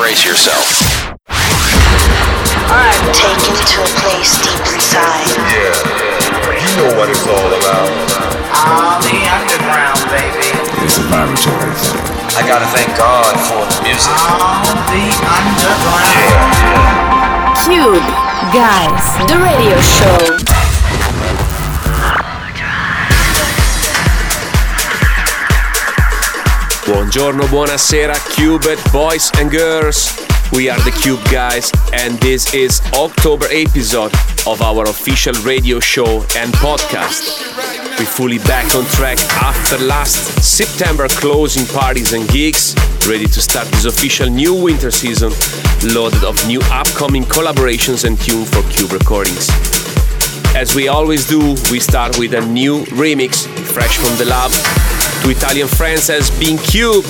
brace yourself. Taken to a place deep inside. Yeah, you know what it's all about. All the underground, baby. It's a vibratory thing. I gotta thank God for the music. All the underground. Cube Guys, the radio show. Buongiorno, buonasera, Cube boys and girls. We are the Cube guys, and this is October episode of our official radio show and podcast. We fully back on track after last September closing parties and gigs, ready to start this official new winter season, loaded of new upcoming collaborations and tune for Cube recordings. As we always do, we start with a new remix, fresh from the lab, to Italian friends as being cubed.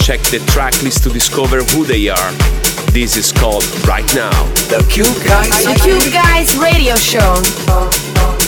Check the track list to discover who they are. This is called Right Now. The Cube Guys. The Cube Guys radio show.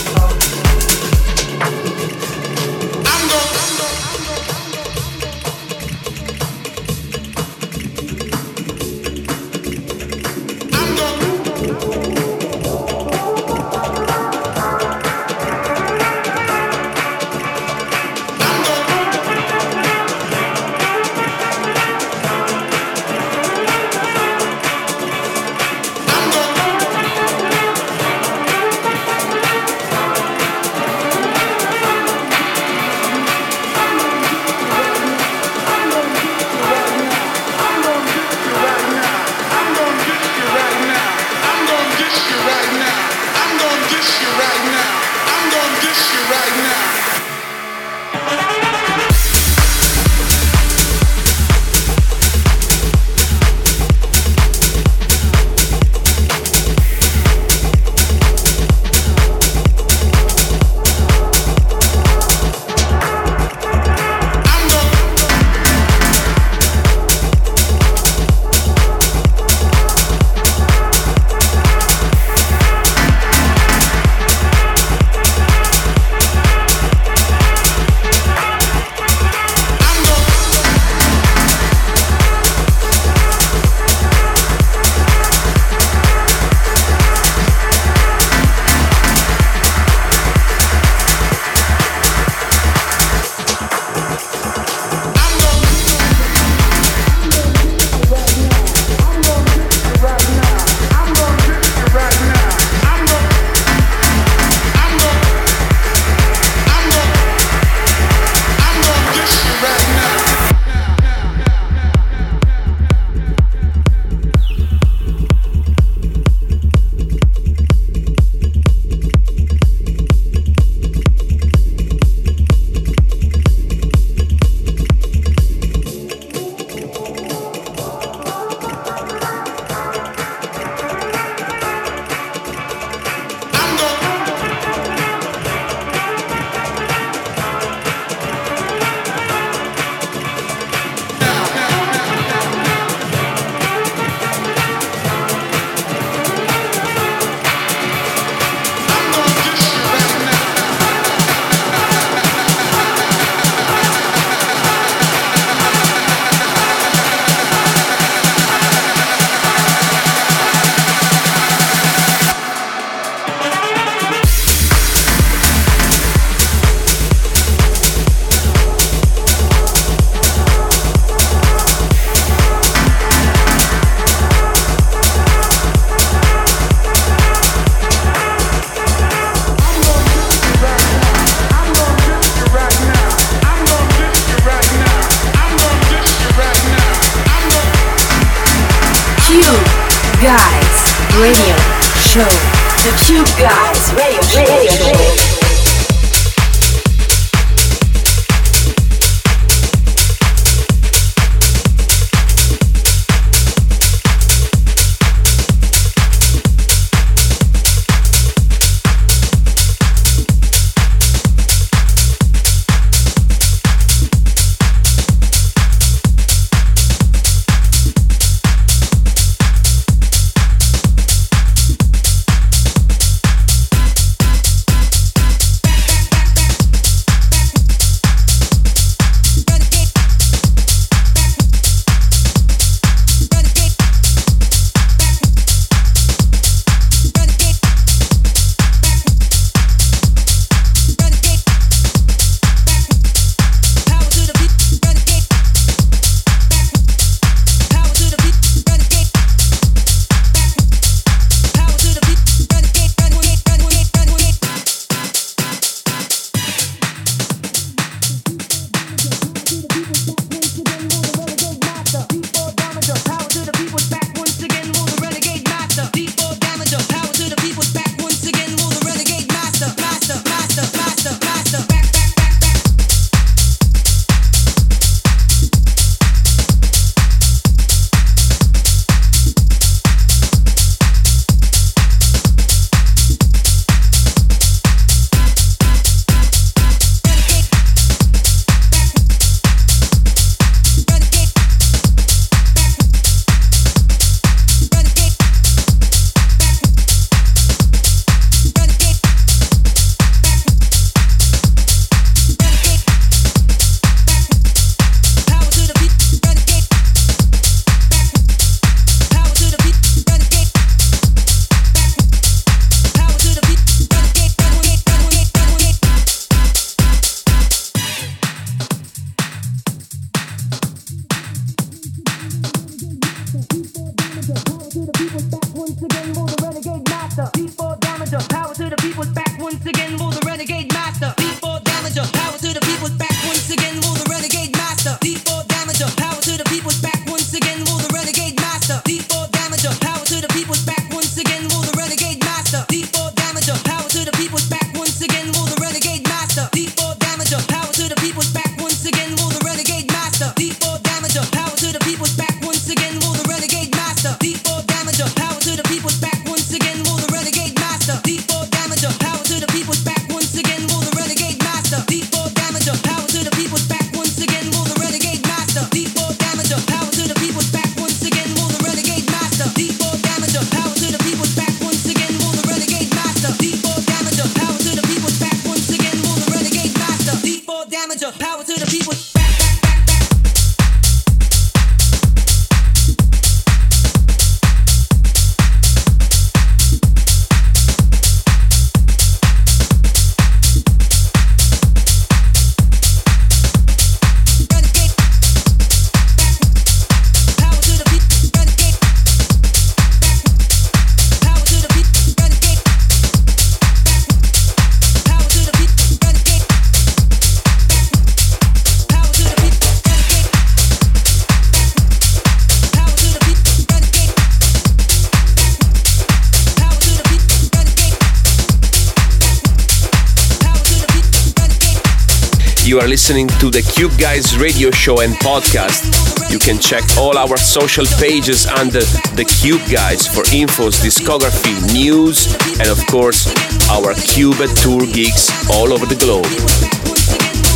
you are listening to the Cube Guys radio show and podcast. You can check all our social pages under the Cube Guys for infos, discography, news, and of course, our Cuba tour gigs all over the globe.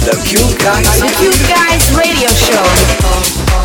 The Cube Guys, the Cube Guys radio show.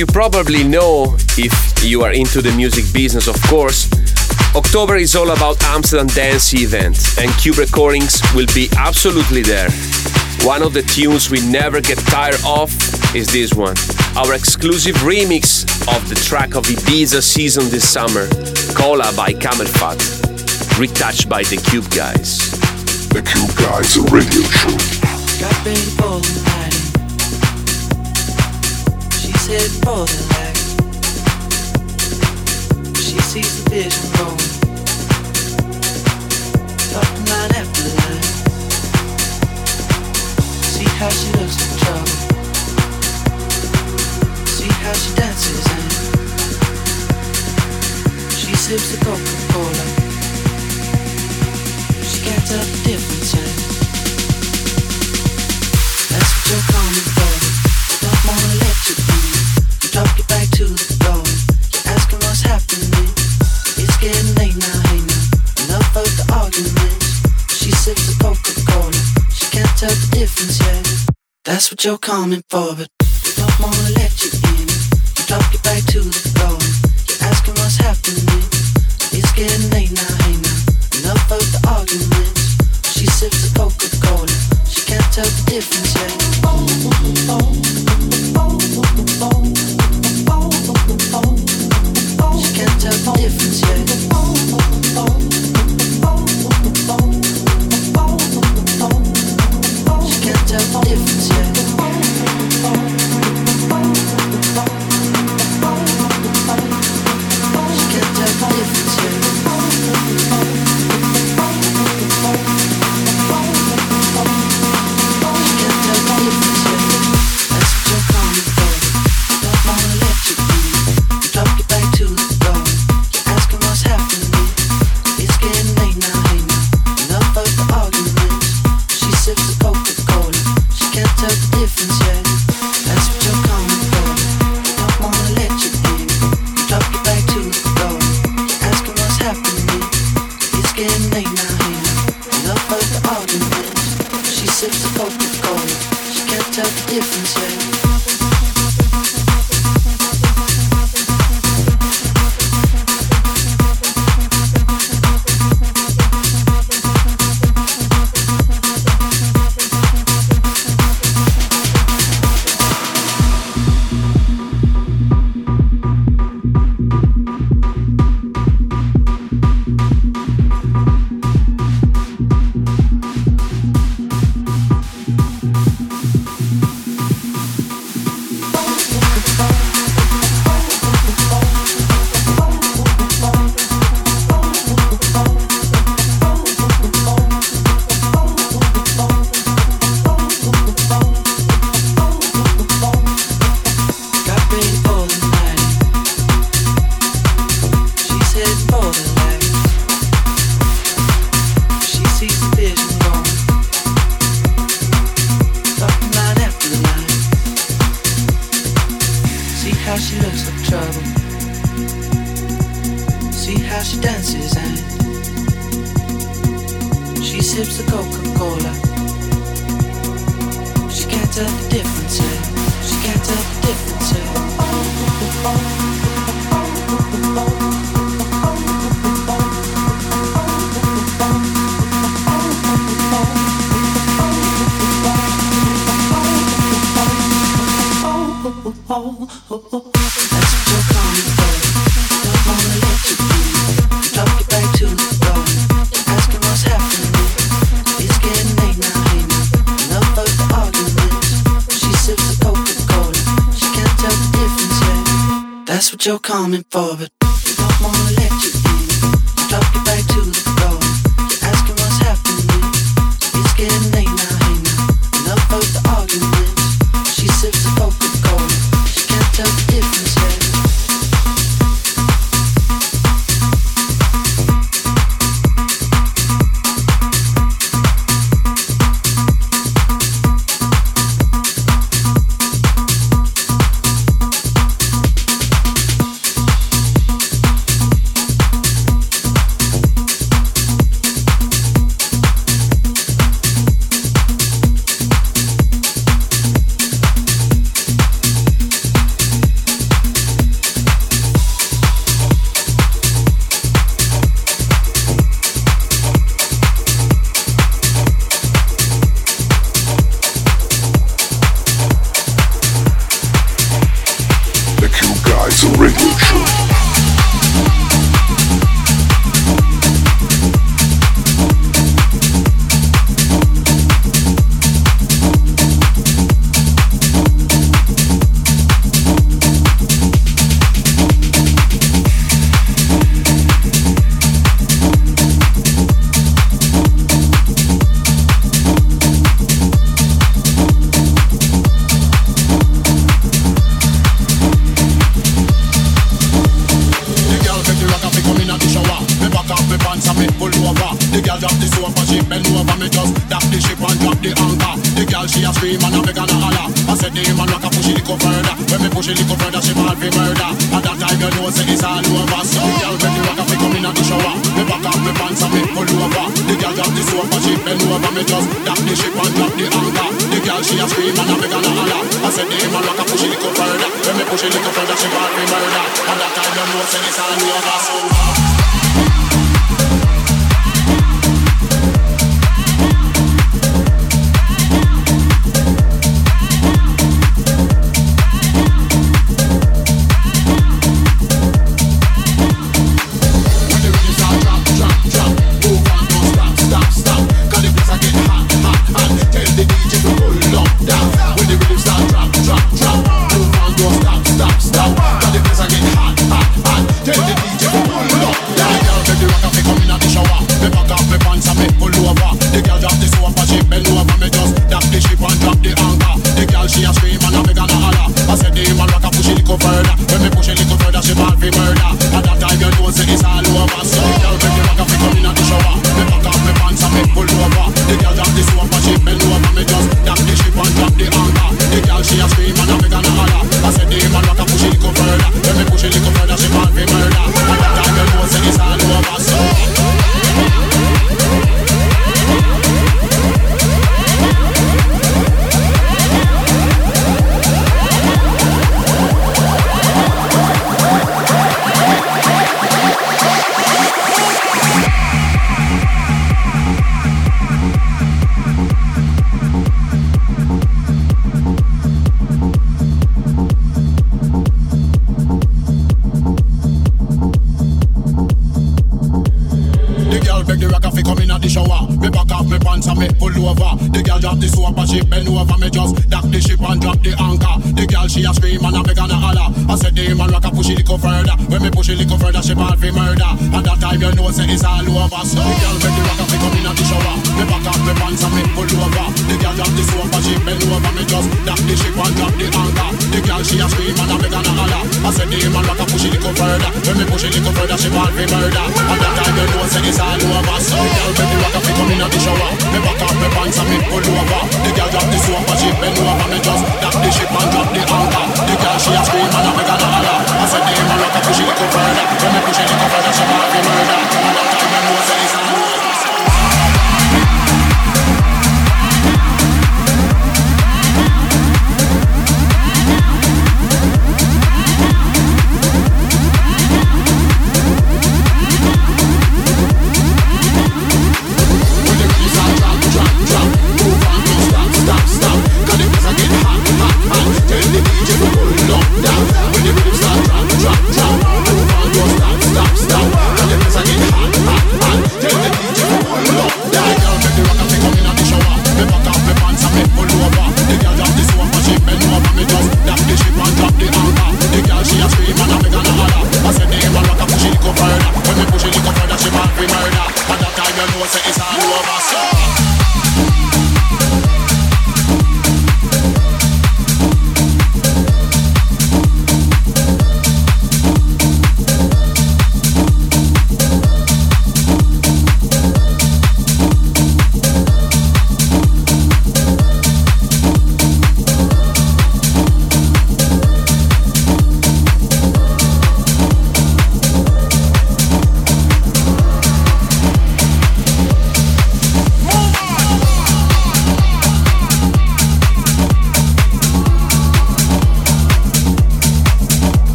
You probably know, if you are into the music business, of course, October is all about Amsterdam Dance event, and Cube Recordings will be absolutely there. One of the tunes we never get tired of is this one, our exclusive remix of the track of Ibiza season this summer, Cola by CamelPhat, retouched by the Cube guys. The Cube Guys are radio show. Heading for the light. She sees the vision growing. Up line after line. See how she looks in trouble. See how she dances and she sips the Coca-Cola. You're coming for, but we don't wanna let you in. You drop your back to the floor. You're asking what's happening. It's getting late now, hey now. Enough of the arguments. She sips the Coca-Cola. She can't tell the difference yet. She can't tell the difference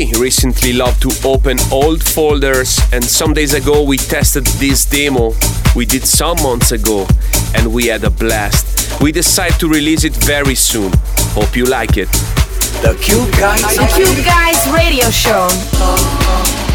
We recently love to open old folders, and some days ago we tested this demo. We did some months ago, and we had a blast. We decide to release it very soon. Hope you like it. The Cube Guys, the Cube Guys Radio Show.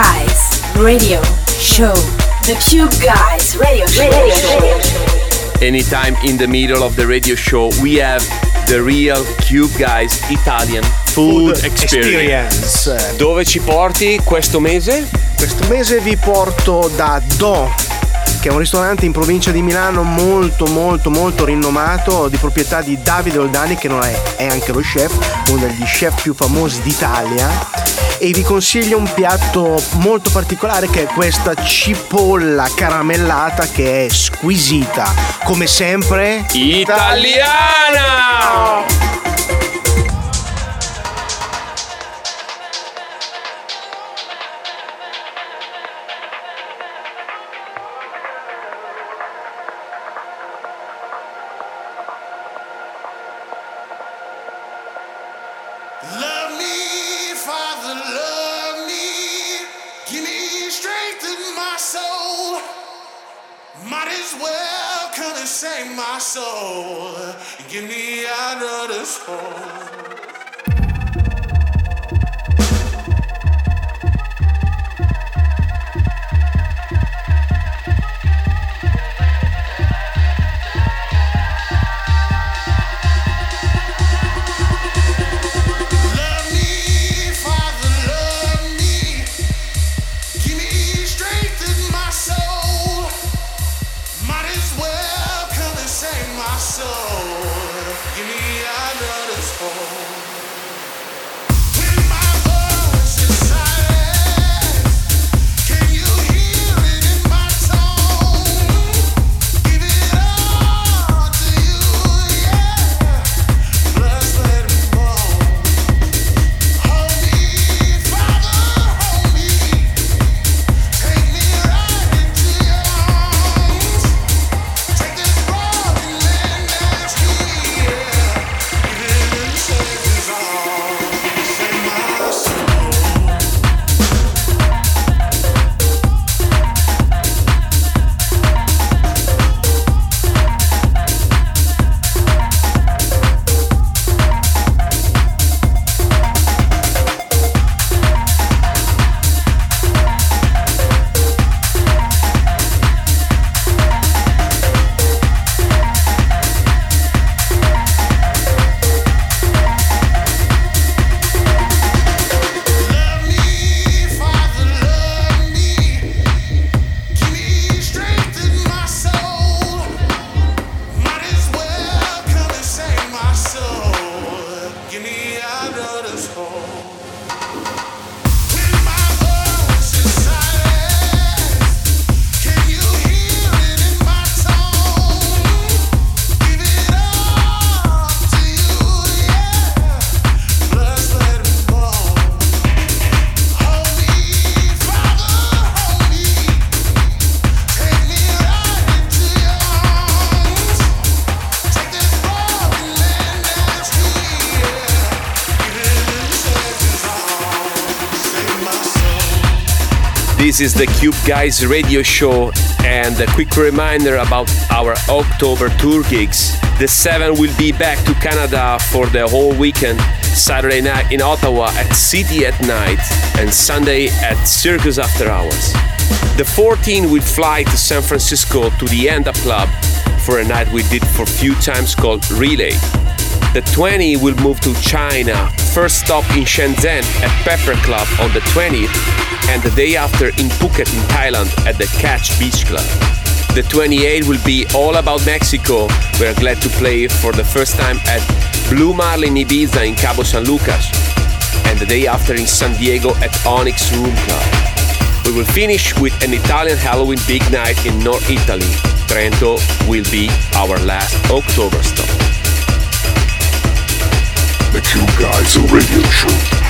Guys Radio Show. The Cube Guys Radio Radio Show. Anytime in the middle of the radio show, we have the real Cube Guys Italian food, experience. Dove ci porti questo mese? Questo mese vi porto da Do, che è un ristorante in provincia di Milano molto molto molto rinomato, di proprietà di Davide Oldani che non è, è anche lo chef, uno degli chef più famosi d'Italia. E vi consiglio un piatto molto particolare che è questa cipolla caramellata che è squisita, come sempre Italiana! Love This is the Cube Guys radio show and a quick reminder about our October tour gigs. The Seven will be back to Canada for the whole weekend. Saturday night in Ottawa at City at Night and Sunday at Circus After Hours. The 14 will fly to San Francisco to the Enda Club for a night we did for few times called Relay. The 20 will move to China, first stop in Shenzhen at Pepper Club on the 20th, and the day after in Phuket in Thailand at the Catch Beach Club. The 28 will be all about Mexico. We're glad to play for the first time at Blue Marlin Ibiza in Cabo San Lucas, and the day after in San Diego at Onyx Room Club. We will finish with an Italian Halloween big night in North Italy. Trento will be our last October stop. Cube Guys Radio Show.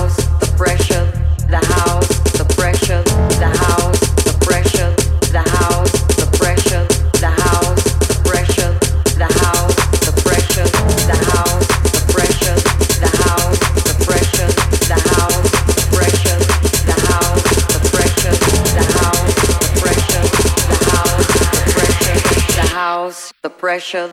pressure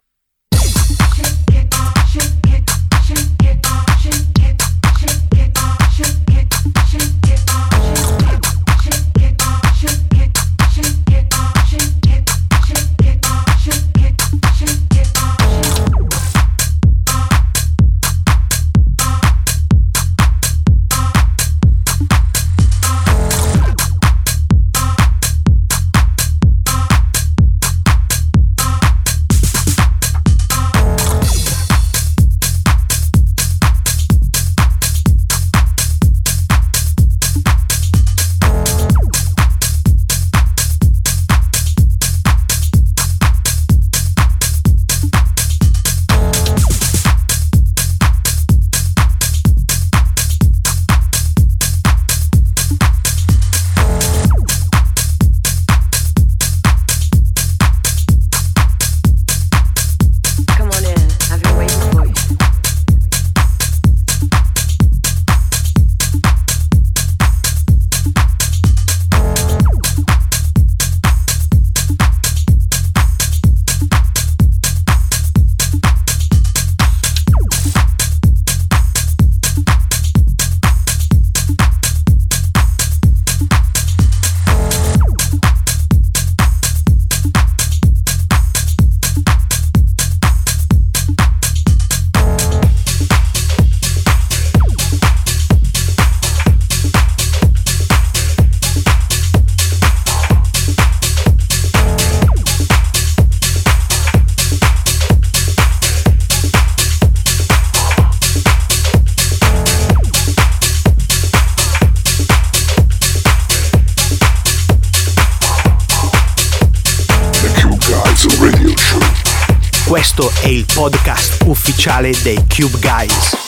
podcast ufficiale dei Cube Guys.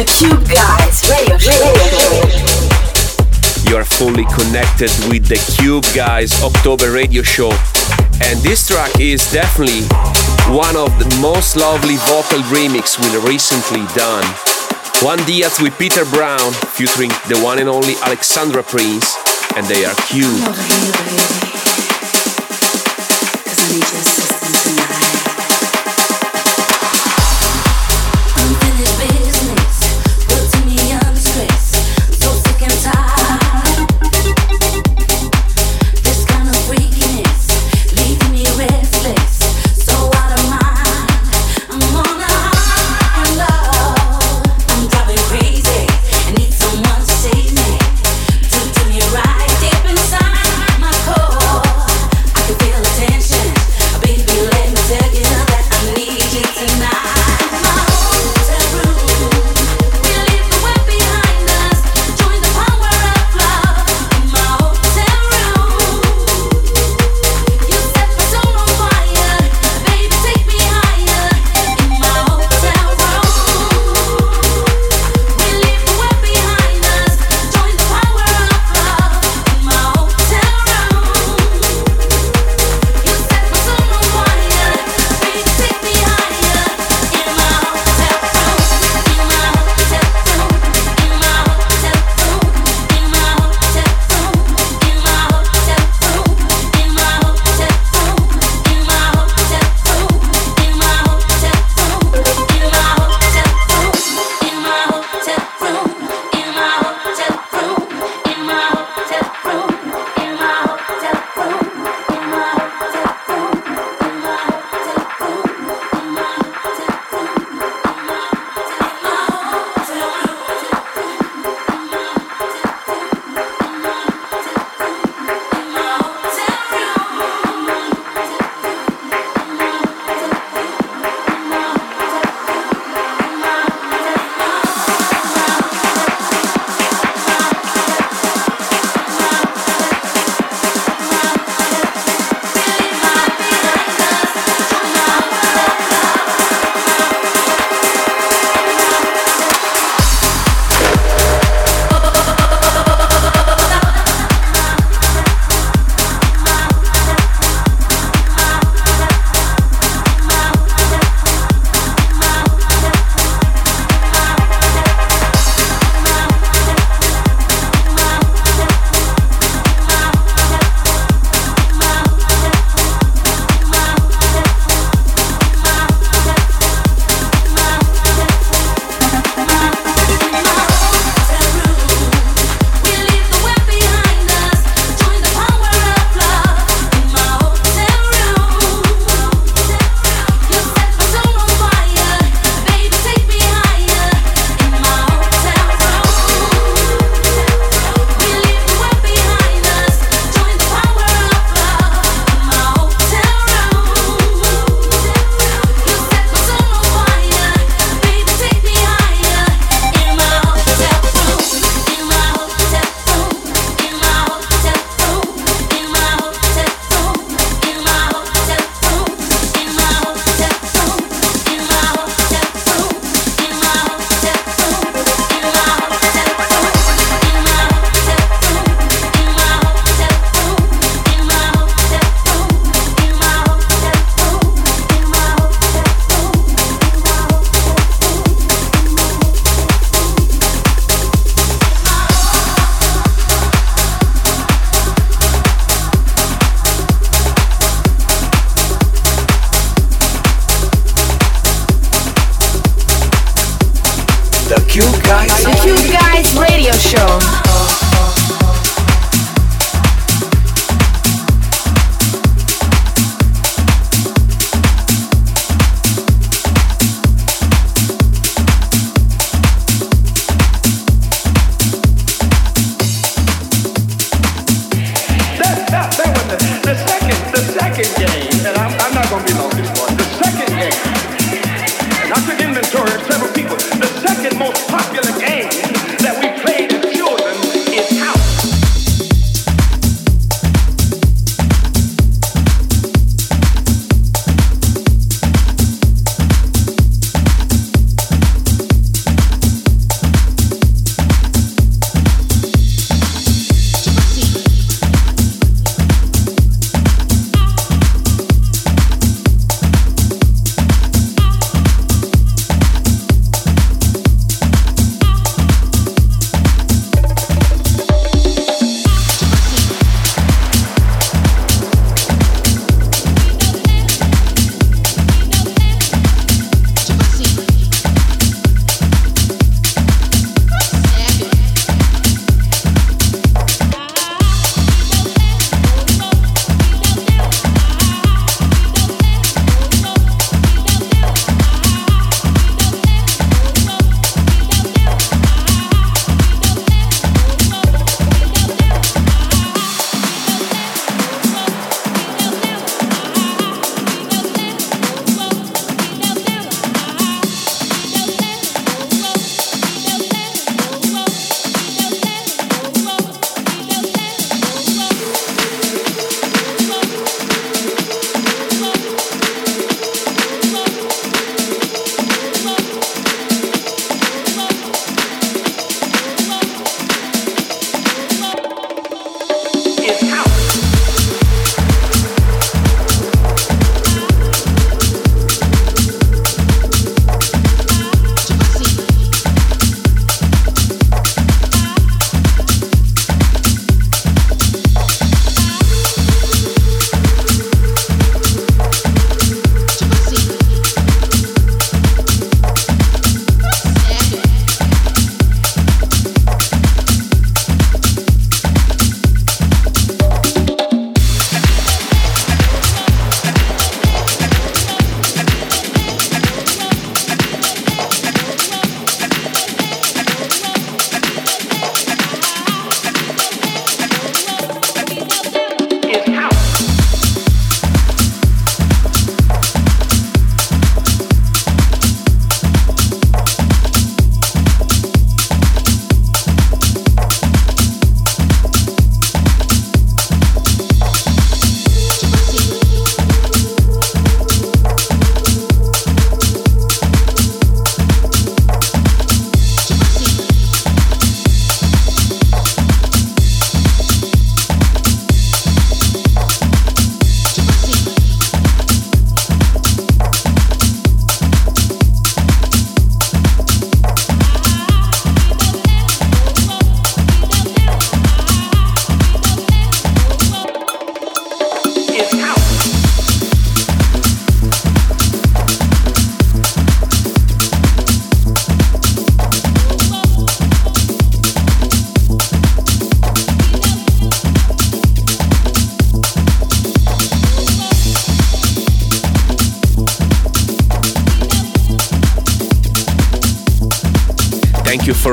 The Cube Guys Radio Show. You are fully connected with the Cube Guys October radio show. And this track is definitely one of the most lovely vocal remix we recently done. Juan Diaz with Peter Brown featuring the one and only Alexandra Prince, and they are Cube.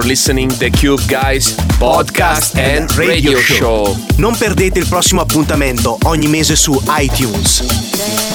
Listening The Cube Guys podcast and radio show. Non perdete il prossimo appuntamento ogni mese su iTunes.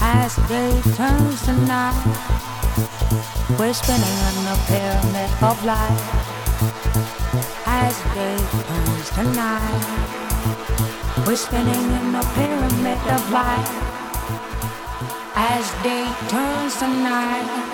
As day turns to night. We're spinning in a pyramid of light as day turns to night. We're spinning in a pyramid of light as day turns to night.